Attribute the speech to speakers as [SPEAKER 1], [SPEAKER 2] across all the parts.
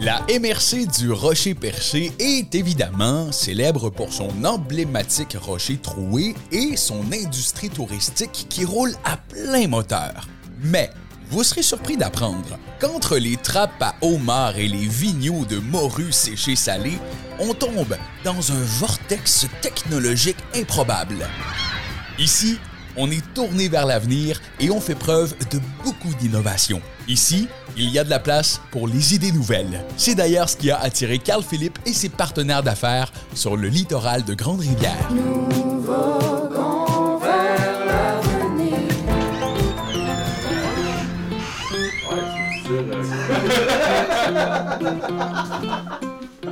[SPEAKER 1] La MRC du Rocher Perché est évidemment célèbre pour son emblématique rocher troué et son industrie touristique qui roule à plein moteur. Mais vous serez surpris d'apprendre qu'entre les trappes à homard et les vignoux de morue séchée salée, on tombe dans un vortex technologique improbable. Ici, on est tourné vers l'avenir et on fait preuve de beaucoup d'innovation. Ici, il y a de la place pour les idées nouvelles. C'est d'ailleurs ce qui a attiré Carl Philippe et ses partenaires d'affaires sur le littoral de Grande-Rivière.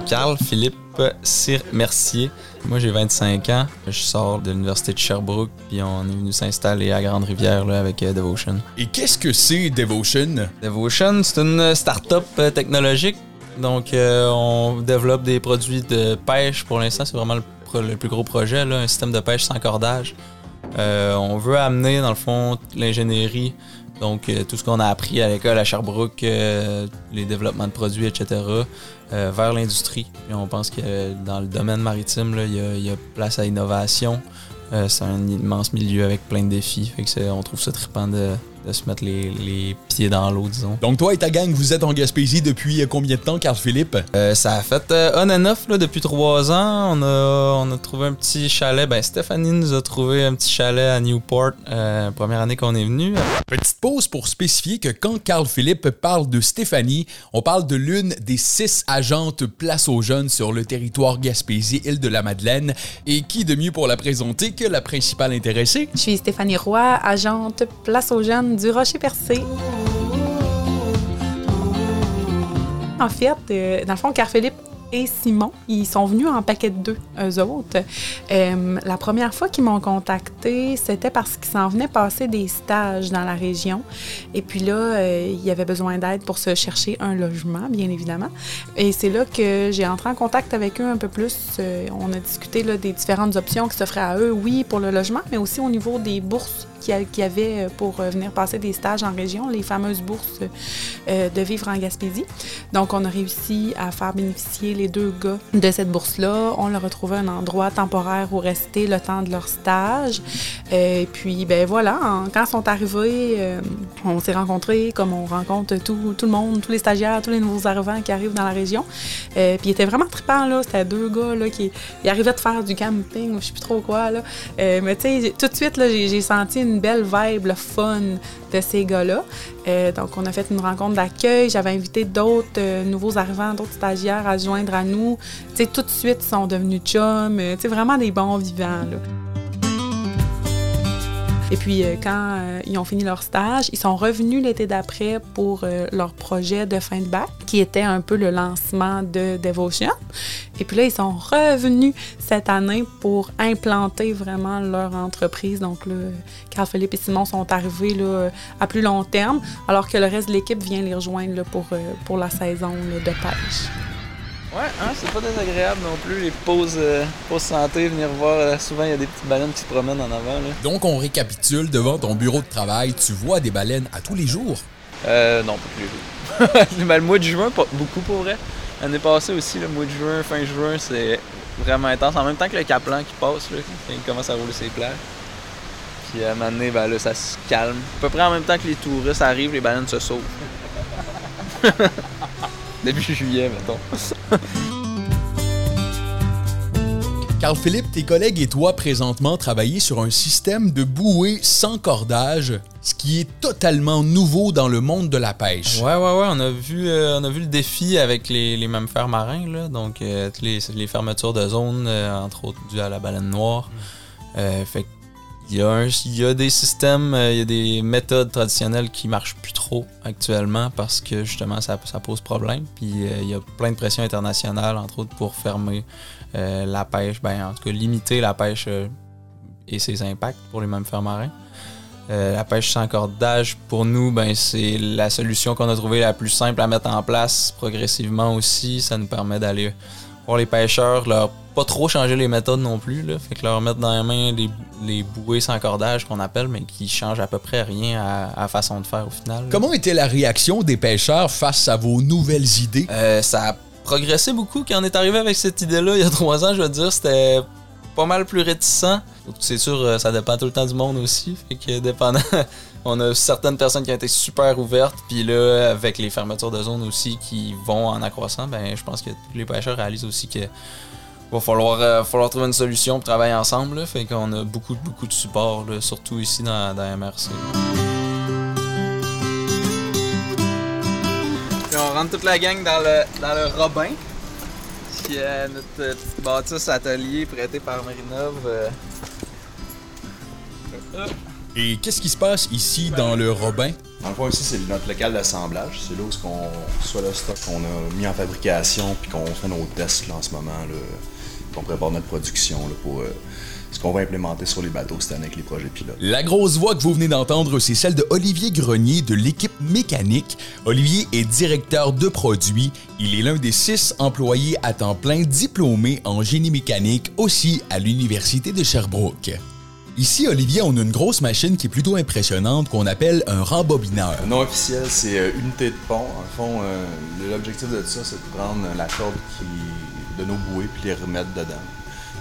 [SPEAKER 2] Carl Philippe Cyr Mercier. Moi, j'ai 25 ans. Je sors de l'Université de Sherbrooke, puis on est venu s'installer à Grande-Rivière là, avec euh, Devotion.
[SPEAKER 1] Et qu'est-ce que c'est Devotion?
[SPEAKER 2] Devotion, c'est une start-up euh, technologique. Donc, euh, on développe des produits de pêche. Pour l'instant, c'est vraiment le, pro- le plus gros projet, là, un système de pêche sans cordage. Euh, on veut amener, dans le fond, l'ingénierie, donc euh, tout ce qu'on a appris à l'école à Sherbrooke, euh, les développements de produits, etc., euh, vers l'industrie. On pense que dans le domaine maritime, il y, a- place à innovation. C'est un immense milieu avec plein de défis. On trouve ça trippant de, de se mettre les, les pieds dans l'eau, disons.
[SPEAKER 1] Donc toi et ta gang, vous êtes en Gaspésie depuis combien de temps, Carl Philippe?
[SPEAKER 2] Euh, ça a fait euh, on and off là, depuis trois ans. On a, on a trouvé un petit chalet. Ben, Stéphanie nous a trouvé un petit chalet à Newport, euh, première année qu'on est venu.
[SPEAKER 1] Petite pause pour spécifier que quand Carl Philippe parle de Stéphanie, on parle de l'une des six agentes Place aux Jeunes sur le territoire Gaspésie-Île-de-la-Madeleine. Et qui de mieux pour la présenter que la principale intéressée?
[SPEAKER 3] Je suis Stéphanie Roy, agente Place aux jeunes du Rocher Percé. En fait, euh, dans le fond, Carl Philippe et Simon, ils sont venus en paquet de deux, eux autres. Euh, la première fois qu'ils m'ont contacté, c'était parce qu'ils s'en venaient passer des stages dans la région. Et puis là, euh, il y avait besoin d'aide pour se chercher un logement, bien évidemment. Et c'est là que j'ai entré en contact avec eux un peu plus. On a discuté des différentes options qui s'offraient à eux, oui, pour le logement, mais aussi au niveau des bourses qu'il y avait euh, pour euh, venir passer des stages en région, les fameuses bourses euh, de vivre en Gaspésie. Donc, on a réussi à faire bénéficier les deux gars de cette bourse-là. On leur a trouvé un endroit temporaire où rester le temps de leur stage. Et puis, ben voilà, quand ils sont arrivés, on s'est rencontrés comme on rencontre tout, tout le monde, tous les stagiaires, tous les nouveaux arrivants qui arrivent dans la région. Euh, puis, ils étaient vraiment trippants, là. C'était deux gars, là, qui ils arrivaient de faire du camping ou je sais plus trop quoi, là. Mais tu sais, tout de suite, là, j'ai senti une belle vibe, le fun de ces gars-là. Euh, donc, on a fait une rencontre d'accueil. J'avais invité d'autres euh, nouveaux arrivants, d'autres stagiaires à se joindre à nous. Tu sais, tout de suite, ils sont devenus chums. Euh, tu sais, vraiment des bons vivants. Et puis, quand ils ont fini leur stage, ils sont revenus l'été d'après pour leur projet de fin de bac, qui était un peu le lancement de Devotion. Et puis là, ils sont revenus cette année pour implanter vraiment leur entreprise. Donc là, Carl Philippe et Simon sont arrivés là, à plus long terme, alors que le reste de l'équipe vient les rejoindre là, pour, euh, pour la saison là, de pêche.
[SPEAKER 2] Ouais, hein, c'est pas désagréable non plus, les pauses, euh, pauses santé, venir voir. euh, souvent, il y a des petites baleines qui se promènent en avant. Là.
[SPEAKER 1] Donc on récapitule, devant ton bureau de travail, tu vois des baleines à tous les jours?
[SPEAKER 2] Euh, non, pas plus. ben, le mois de juin, beaucoup pour vrai. L'année passée aussi, le mois de juin, fin juin, c'est vraiment intense. En même temps que le Caplan qui passe, là, il commence à rouler ses plages. Puis à un moment donné, ben, là, ça se calme. À peu près en même temps que les touristes arrivent, les baleines se sauvent. Début juillet, mettons.
[SPEAKER 1] Carl Philippe, tes collègues et toi présentement travaillez sur un système de bouée sans cordage, ce qui est totalement nouveau dans le monde de la pêche.
[SPEAKER 2] Ouais, ouais, ouais. On a vu, euh, on a vu le défi avec les, les mammifères marins, là. Donc, euh, les, les fermetures de zones, euh, entre autres dues à la baleine noire. Euh, fait qu'il y, a un- il y a des systèmes, il y a des méthodes traditionnelles qui marchent plus trop actuellement parce que justement ça, ça pose problème. Puis il y a plein de pressions internationales, entre autres, pour fermer euh, la pêche, ben, en tout cas limiter la pêche euh, et ses impacts pour les mammifères marins. Euh, la pêche sans cordage, pour nous, ben, c'est la solution qu'on a trouvée la plus simple à mettre en place progressivement aussi. Ça nous permet d'aller voir les pêcheurs, leur pas trop changer les méthodes non plus. Là. Fait que leur mettre dans les mains les, les bouées sans cordage qu'on appelle, mais qui changent à peu près rien à, façon de faire au final.
[SPEAKER 1] Comment était la réaction des pêcheurs face à vos nouvelles idées?
[SPEAKER 2] Euh, ça a progressé beaucoup. Quand on est arrivé avec cette idée-là il y a trois ans, je veux dire, c'était pas mal plus réticent. C'est sûr, euh, ça dépend tout le temps du monde aussi. Fait que dépendant, on a certaines personnes qui ont été super ouvertes. Puis là, avec les fermetures de zones aussi qui vont en accroissant, ben je pense que les pêcheurs réalisent aussi que va falloir, euh, falloir trouver une solution pour travailler ensemble. Fait qu'on a beaucoup, beaucoup de support, surtout ici dans, dans MRC. On rentre toute la gang dans le, dans le Robin qui est notre petite bâtisse atelier prêté par Marinov. Euh.
[SPEAKER 1] Et qu'est-ce qui se passe ici dans le Robin?
[SPEAKER 4] Dans le fond, ici, c'est notre local d'assemblage. C'est là où on soit le stock qu'on a mis en fabrication puis qu'on fait nos tests en ce moment, qu'on prépare notre production pour euh, ce qu'on va implémenter sur les bateaux cette année avec les projets pilotes.
[SPEAKER 1] La grosse voix que vous venez d'entendre, c'est celle de Olivier Grenier de l'équipe mécanique. Olivier est directeur de produits. Il est l'un des six employés à temps plein diplômés en génie mécanique aussi à l'Université de Sherbrooke. Ici, Olivier, on a une grosse machine qui est plutôt impressionnante qu'on appelle un rembobineur.
[SPEAKER 4] Le nom officiel, c'est euh, unité de pont. En fond, euh, l'objectif de ça, c'est de prendre la corde qui... de nos bouées puis les remettre dedans.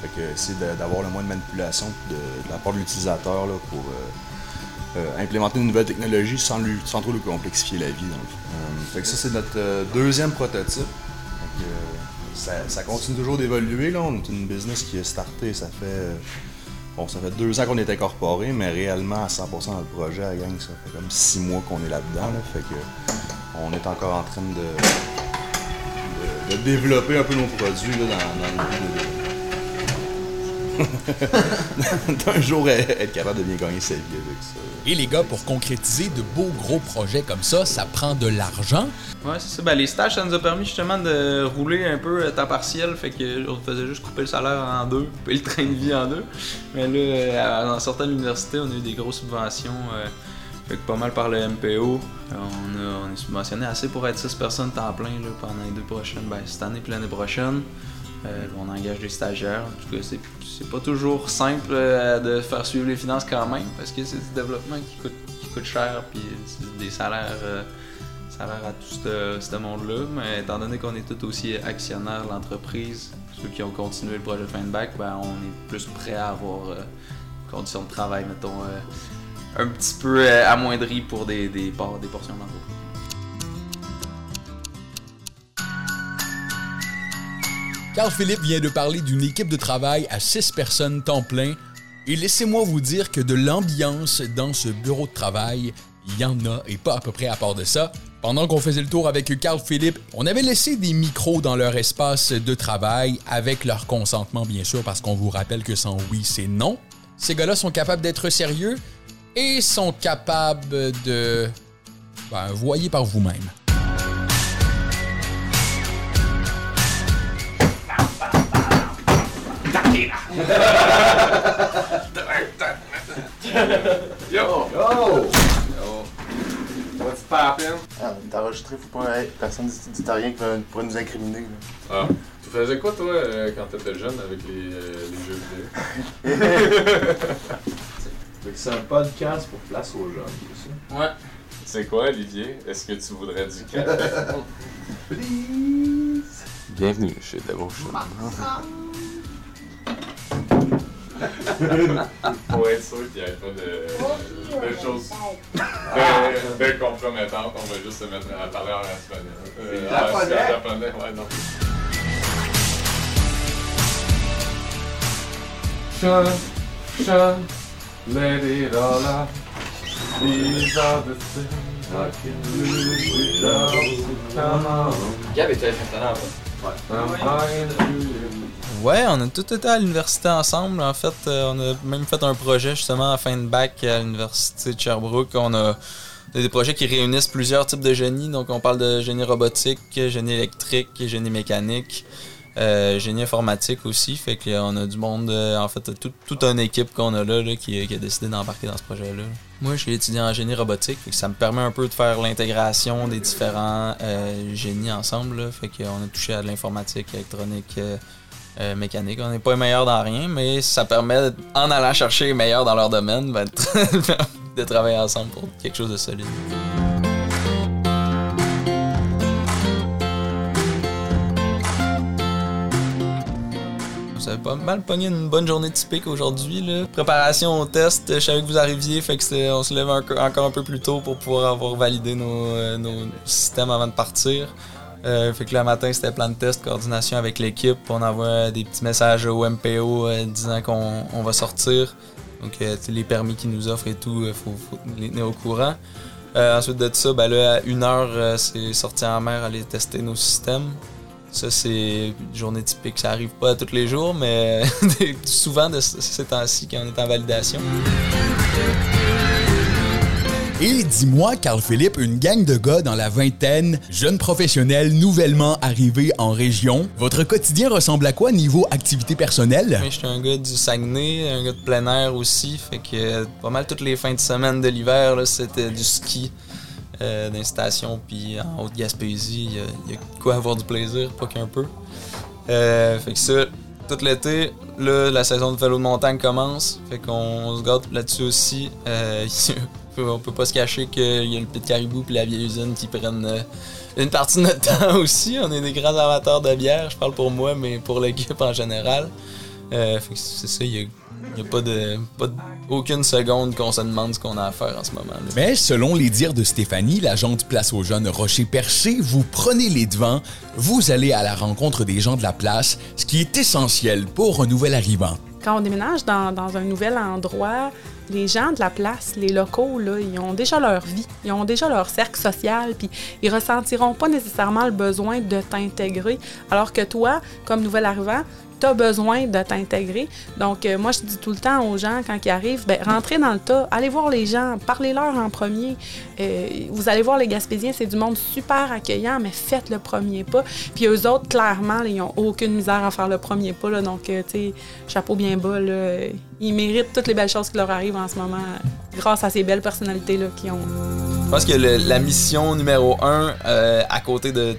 [SPEAKER 4] Fait c'est d'avoir le moins de manipulation de, la part de l'utilisateur pour euh, euh, implémenter une nouvelle technologie sans, trop lui complexifier la vie. Euh, fait que ça, c'est notre deuxième prototype. ça, continue toujours d'évoluer. On est une business qui est starté, ça fait. Bon, ça fait deux ans qu'on est incorporé, mais réellement à 100% dans le projet à gang, ça fait comme six mois qu'on est là-dedans. Fait que on est encore en train de, développer un peu nos produits dans, dans le d'un jour être capable de bien gagner sa vie avec ça.
[SPEAKER 1] Et les gars, pour concrétiser de beaux gros projets comme ça, ça prend de l'argent.
[SPEAKER 2] Ouais, c'est ça. Ben, les stages, ça nous a permis justement de rouler un peu à temps partiel. Fait que on faisait juste couper le salaire en deux, puis le train de vie en deux. Mais là, en sortant de l'université, on a eu des grosses subventions. Euh, fait que pas mal par le MPO. On, est subventionné assez pour être 6 personnes temps plein là, pendant les deux prochaines. Ben, cette année et l'année prochaine. Euh, on engage des stagiaires. En tout cas, c'est pas toujours simple euh, de faire suivre les finances quand même, parce que c'est du développement qui coûte, cher, puis des salaires, euh, salaires à tout ce, monde-là. Mais étant donné qu'on est tous aussi actionnaires de l'entreprise, ceux qui ont continué le projet Feedback, ben, on est plus prêt à avoir des conditions de travail, mettons, un petit peu amoindries pour des, des, des portions d'entreprise.
[SPEAKER 1] Carl Philippe vient de parler d'une équipe de travail à 6 personnes temps plein. Et laissez-moi vous dire que de l'ambiance dans ce bureau de travail, il y en a, et pas à peu près à part de ça. Pendant qu'on faisait le tour avec Carl Philippe, on avait laissé des micros dans leur espace de travail, avec leur consentement bien sûr, parce qu'on vous rappelle que sans oui, c'est non. Ces gars-là sont capables d'être sérieux et sont capables de... Ben, voyez par vous-même.
[SPEAKER 5] Yo! Yo! What's poppin'?
[SPEAKER 6] Ah, t'as enregistré, faut pas. Hey, personne dit rien qui pourrait nous incriminer. Là.
[SPEAKER 5] Ah. Tu faisais quoi, toi, euh, quand t'étais jeune avec les, euh, les jeux vidéo?
[SPEAKER 6] c'est un podcast pour place aux jeunes, c'est
[SPEAKER 5] ça? Ouais. C'est quoi, Olivier? Est-ce que tu voudrais du café? Please!
[SPEAKER 6] Bienvenue chez Devotion.
[SPEAKER 5] Pour être sûr qu'il n'y ait pas de, de choses de, de, compromettantes, on va juste se mettre à parler en espagnol.
[SPEAKER 6] Euh, japonais? En
[SPEAKER 5] japonais, ouais, non. Sean, Sean, let it all out. These are the things I can do without. Come on.
[SPEAKER 2] Gab était maintenant, ouais. I'm Ouais, on a tout été à l'université ensemble. En fait, euh, on a même fait un projet justement à fin de bac à l'université de Sherbrooke. On a des projets qui réunissent plusieurs types de génie. Donc, on parle de génie robotique, génie électrique, génie mécanique, euh, génie informatique aussi. Fait qu'on a du monde, euh, en fait, toute tout une équipe qu'on a là, qui, a décidé d'embarquer dans ce projet-là. Moi, je suis étudiant en génie robotique. ça me permet un peu de faire l'intégration des différents génies ensemble. Fait qu'on a touché à de l'informatique, électronique euh, mécanique. On n'est pas les meilleurs dans rien, mais ça permet, en allant chercher les meilleurs dans leur domaine, ben, de travailler ensemble pour quelque chose de solide. Pas mal pogné une bonne journée typique aujourd'hui. Préparation au test, je savais que vous arriviez, fait que on se lève encore un peu plus tôt pour pouvoir avoir validé nos, euh, nos systèmes avant de partir. Euh, fait que le matin, c'était plan de test, coordination avec l'équipe. On envoie des petits messages au MPO euh, disant qu'on on va sortir. Donc, euh, les permis qu'ils nous offrent et tout, il faut, faut les tenir au courant. Euh, ensuite de ça, ben là, à une heure, euh, c'est sorti en mer, aller tester nos systèmes. Ça, c'est une journée typique. Ça arrive pas tous les jours, mais souvent de ce- ces temps-ci quand est en validation.
[SPEAKER 1] Et dis-moi, Carl Philippe, une gang de gars dans la vingtaine, jeunes professionnels nouvellement arrivés en région, votre quotidien ressemble à quoi niveau activité personnelle?
[SPEAKER 2] Je suis un gars du Saguenay, un gars de plein air aussi. Fait que euh, pas mal toutes les fins de semaine de l'hiver, c'était du ski euh, dans. Puis en Haute-Gaspésie, il y, a- quoi avoir du plaisir, pas qu'un peu. Euh, fait que ça, tout l'été, là, la saison de vélo de montagne commence. Fait qu'on se gâte là-dessus aussi. Euh, on peut pas se cacher qu'il y a le Pit Caribou puis la vieille usine qui prennent euh, une partie de notre temps aussi. On est des grands amateurs de bière, je parle pour moi, mais pour l'équipe en général. Euh, c'est ça, il y a, il y a pas de, pas de- aucune seconde qu'on se demande ce qu'on a à faire en ce moment. là.
[SPEAKER 1] Mais selon les dires de Stéphanie, l'agente Place aux Jeunes Rocher Perché, vous prenez les devants, vous allez à la rencontre des gens de la place, ce qui est essentiel pour un nouvel arrivant.
[SPEAKER 3] Quand on déménage dans, dans un nouvel endroit, les gens de la place, les locaux, ils ont déjà leur vie, ils ont déjà leur cercle social, puis ils ressentiront pas nécessairement le besoin de t'intégrer, alors que toi, comme nouvel arrivant, tu besoin de t'intégrer. Donc, euh, moi, je dis tout le temps aux gens, quand ils arrivent, ben, rentrez dans le tas, allez voir les gens, parlez-leur en premier. Euh, vous allez voir les Gaspésiens, c'est du monde super accueillant, mais faites le premier pas. Puis eux autres, clairement, ils n'ont aucune misère à faire le premier pas. là. donc, euh, tu sais, chapeau bien bas. Là, ils méritent toutes les belles choses qui leur arrivent en ce moment grâce à ces belles personnalités-là qui ont.
[SPEAKER 2] Je pense que la mission numéro un, à côté de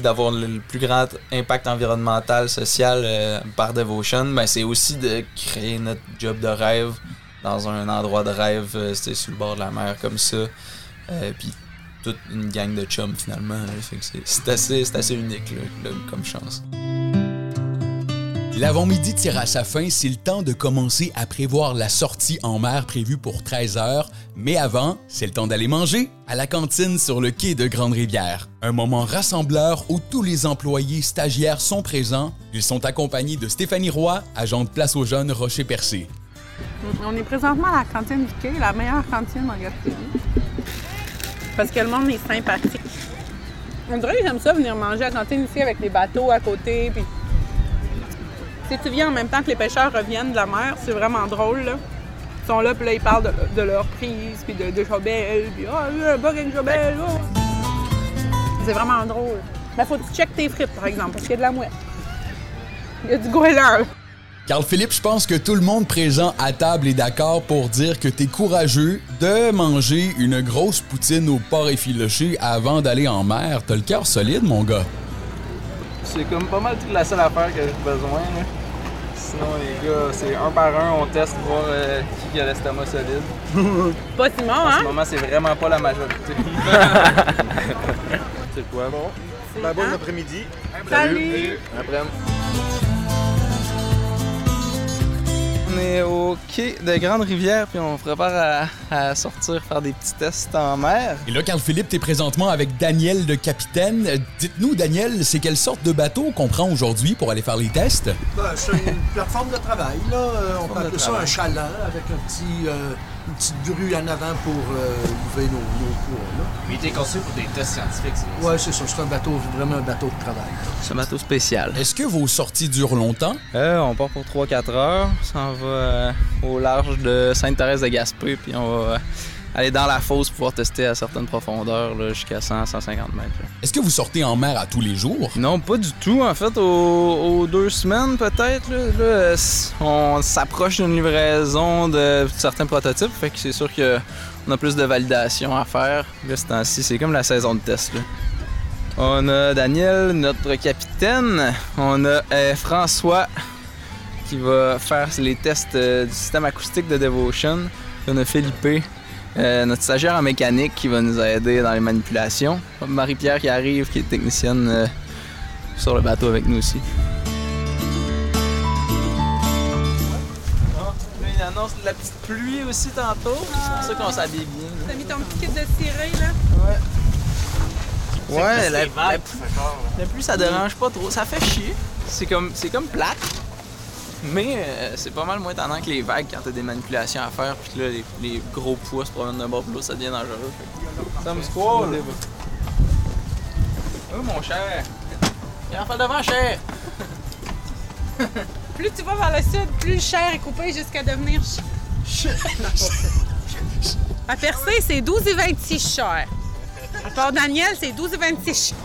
[SPEAKER 2] d'avoir le, plus grand impact environnemental, social euh, par Devotion, ben, c'est aussi de créer notre job de rêve dans un endroit de rêve, euh, c'était sur le bord de la mer comme ça. Euh, Puis toute une gang de chums finalement. c'est- assez, assez unique comme chance.
[SPEAKER 1] L'avant-midi tire à sa fin, c'est le temps de commencer à prévoir la sortie en mer prévue pour 13 heures. Mais avant, c'est le temps d'aller manger à la cantine sur le quai de Grande-Rivière. Un moment rassembleur où tous les employés stagiaires sont présents. Ils sont accompagnés de Stéphanie Roy, agente Place aux Jeunes Rocher-Percé.
[SPEAKER 3] On est présentement à la cantine du quai, la meilleure cantine en Gaspésie. Parce que le monde est sympathique. On dirait que j'aime ça venir manger à la cantine ici avec les bateaux à côté. Puis... Si tu viens en même temps que les pêcheurs reviennent de la mer, c'est vraiment drôle. Là. Ils sont là, puis là, ils parlent de, de leur prise, puis de, de Jobel, puis « Ah, oh, un bug avec Jobel! oh. C'est vraiment drôle. Mais faut que tu checkes tes frites, par exemple, parce qu'il y a de la mouette. Il y a du goéland.
[SPEAKER 1] Carl Philippe, je pense que tout le monde présent à table est d'accord pour dire que t'es courageux de manger une grosse poutine au porc effiloché avant d'aller en mer. T'as le cœur solide, mon gars.
[SPEAKER 2] C'est comme pas mal toute la seule affaire que j'ai besoin. là. Sinon, les gars, c'est un par un, on teste voir euh, qui a l'estomac solide.
[SPEAKER 3] Pas Simon,
[SPEAKER 2] En
[SPEAKER 3] hein?
[SPEAKER 2] ce moment, c'est vraiment pas la majorité. c'est quoi? Bon.
[SPEAKER 6] Ben, bon après-midi.
[SPEAKER 3] Salut!
[SPEAKER 2] Après. On est au quai de Grande-Rivière, puis on prépare à, à sortir faire des petits tests en mer.
[SPEAKER 1] Et là, Carl Philippe, t'es présentement avec Daniel, le capitaine. Dites-nous, Daniel, c'est quelle sorte de bateau qu'on prend aujourd'hui pour aller faire les tests?
[SPEAKER 7] Ben, c'est une plateforme de travail. Là. Euh, on peut
[SPEAKER 2] de
[SPEAKER 7] appeler ça
[SPEAKER 2] travail.
[SPEAKER 7] un chaland avec un petit, euh, une petite grue en avant pour euh, lever nos, nos poids. Là.
[SPEAKER 8] Il était conçu pour des tests scientifiques, c'est
[SPEAKER 7] Ouais, c'est ça. C'est un bateau, vraiment un bateau de travail.
[SPEAKER 2] C'est un bateau spécial.
[SPEAKER 1] Est-ce que vos sorties durent longtemps?
[SPEAKER 2] Euh, on part pour 3-4 heures. On s'en va euh, au large de Sainte-Thérèse de Gaspé, puis on va euh, aller dans la fosse pour pouvoir tester à certaines profondeurs, jusqu'à 100-150 mètres. là.
[SPEAKER 1] Est-ce que vous sortez en mer à tous les jours?
[SPEAKER 2] Non, pas du tout. En fait, aux, aux deux semaines peut-être, là, là, s- on s'approche d'une livraison de certains prototypes. Fait que c'est sûr qu'on a plus de validation à faire. Là, ce temps-ci, c'est comme la saison de test. Là. On a Daniel, notre capitaine. On a euh, François qui va faire les tests euh, du système acoustique de Devotion. On a Philippe, euh, notre stagiaire en mécanique qui va nous aider dans les manipulations. Marie-Pierre qui arrive, qui est technicienne euh, sur le bateau avec nous aussi. Il annonce de la petite pluie aussi tantôt. C'est pour ça qu'on s'habille bien.
[SPEAKER 3] T'as mis ton petit kit de ciré, là?
[SPEAKER 2] Ouais, la, la, la pluie ça dérange pas trop. Ça fait chier. C'est comme, c'est comme plate. Mais euh, c'est pas mal moins tendant que les vagues quand t'as des manipulations à faire. Puis que là, les, les gros poids se promènent d'un bord de l'autre, ça devient dangereux. Fait. Ça me squall. Oh mon cher. Il en fait devant, cher.
[SPEAKER 3] Plus tu vas vers le sud, plus le cher est coupé jusqu'à devenir ch- À percer, c'est 12 et 26 cher. À part Daniel, c'est 12 et 26 cher.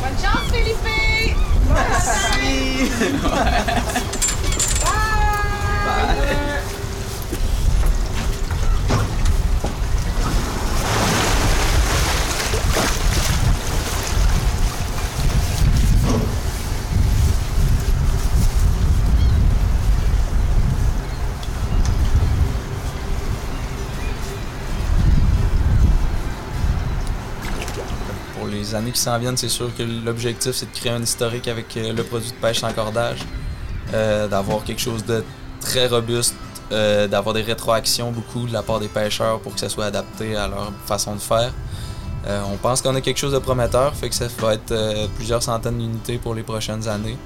[SPEAKER 3] Bonne chance, Philippe!
[SPEAKER 2] Pour les années qui s'en viennent, c'est sûr que l'objectif, c'est de créer un historique avec euh, le produit de pêche sans cordage, euh, d'avoir quelque chose de très robuste, euh, d'avoir des rétroactions beaucoup de la part des pêcheurs pour que ça soit adapté à leur façon de faire. On pense qu'on a quelque chose de prometteur, fait que ça va être plusieurs centaines d'unités pour les prochaines années.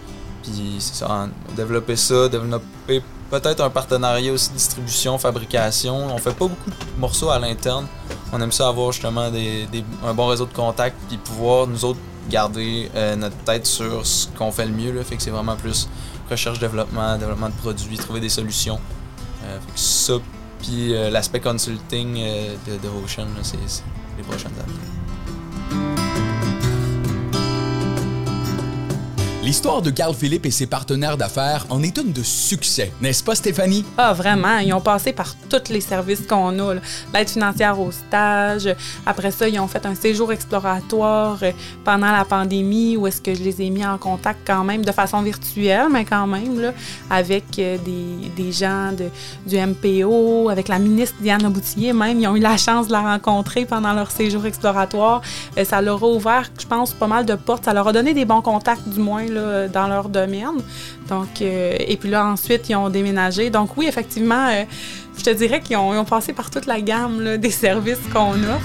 [SPEAKER 2] Puis c'est ça, développer ça, développer peut-être un partenariat aussi distribution, fabrication. On fait pas beaucoup de morceaux à l'interne. On aime ça avoir justement des, un bon réseau de contacts puis pouvoir nous autres garder euh, notre tête sur ce qu'on fait le mieux. Là. Fait que c'est vraiment plus recherche, développement, développement de produits, trouver des solutions. Euh, fait que ça, puis euh, l'aspect consulting de, de Ocean, c'est les prochaines années.
[SPEAKER 1] L'histoire de Carl Philippe et ses partenaires d'affaires en est une de succès, n'est-ce pas Stéphanie?
[SPEAKER 3] Ah, vraiment. Ils ont passé par tous les services qu'on a. L'aide financière au stage. Après ça, ils ont fait un séjour exploratoire euh, pendant la pandémie où est-ce que je les ai mis en contact quand même de façon virtuelle, mais quand même, là, avec euh, des, des gens de, du MPO, avec la ministre Diane Boutillier même. Ils ont eu la chance de la rencontrer pendant leur séjour exploratoire. Euh, ça leur a ouvert, je pense, pas mal de portes. Ça leur a donné des bons contacts, du moins, là, dans leur domaine. Donc, euh, et puis là, ensuite, ils ont déménagé. Donc, oui, effectivement, euh, je te dirais qu'ils ont, passé par toute la gamme des services qu'on a.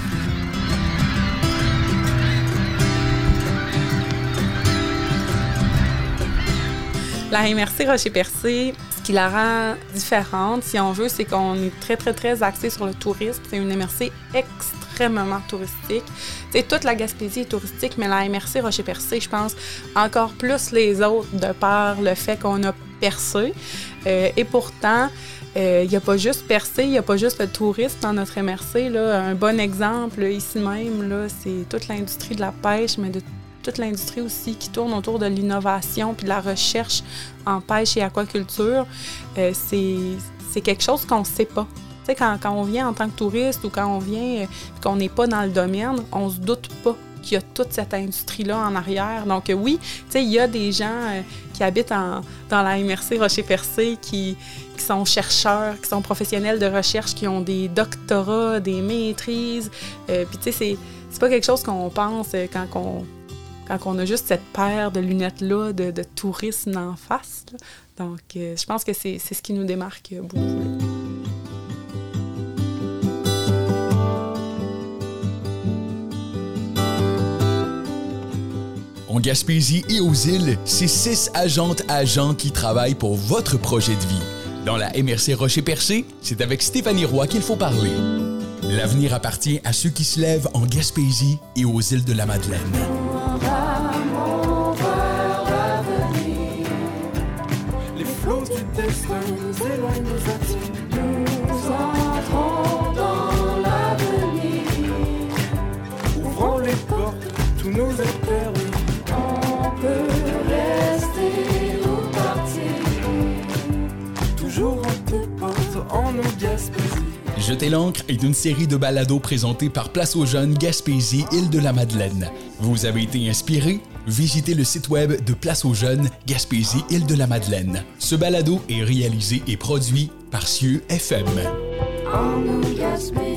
[SPEAKER 3] La MRC Rocher-Percé, ce qui la rend différente, si on veut, c'est qu'on est très, très, très axé sur le tourisme. C'est une MRC extrêmement touristique. Toute la Gaspésie est touristique, mais la MRC Rocher-Percé, je pense, encore plus les autres de par le fait qu'on a percé. Euh, et pourtant, euh, il n'y a pas juste percé, il n'y a pas juste le tourisme dans notre MRC. Là. Un bon exemple, ici même, c'est toute l'industrie de la pêche, mais de toute l'industrie aussi qui tourne autour de l'innovation puis de la recherche en pêche et aquaculture. Euh, c'est quelque chose qu'on ne sait pas. Quand, on vient en tant que touriste ou quand on vient euh, qu'on n'est pas dans le domaine, on se doute pas qu'il y a toute cette industrie-là en arrière. Donc euh, oui, il y a des gens euh, qui habitent en- dans la MRC Rocher-Percé qui, sont chercheurs, qui sont professionnels de recherche, qui ont des doctorats, des maîtrises. Euh, Puis c'est pas quelque chose qu'on pense quand on, quand a juste cette paire de lunettes-là de, de tourisme en face. Donc, je pense que c'est c'est ce qui nous démarque beaucoup.
[SPEAKER 1] En Gaspésie et aux îles, c'est six agentes agents qui travaillent pour votre projet de vie. Dans la MRC Rocher-Percé, c'est avec Stéphanie Roy qu'il faut parler. L'avenir appartient à ceux qui se lèvent en Gaspésie et aux îles de la Madeleine. Jeter l'encre est une série de balados présentés par Place aux Jeunes Gaspésie, île de la Madeleine. Vous avez été inspiré? Visitez le site web de Place aux Jeunes Gaspésie, île de la Madeleine. Ce balado est réalisé et produit par Cieux FM.
[SPEAKER 9] Gaspé.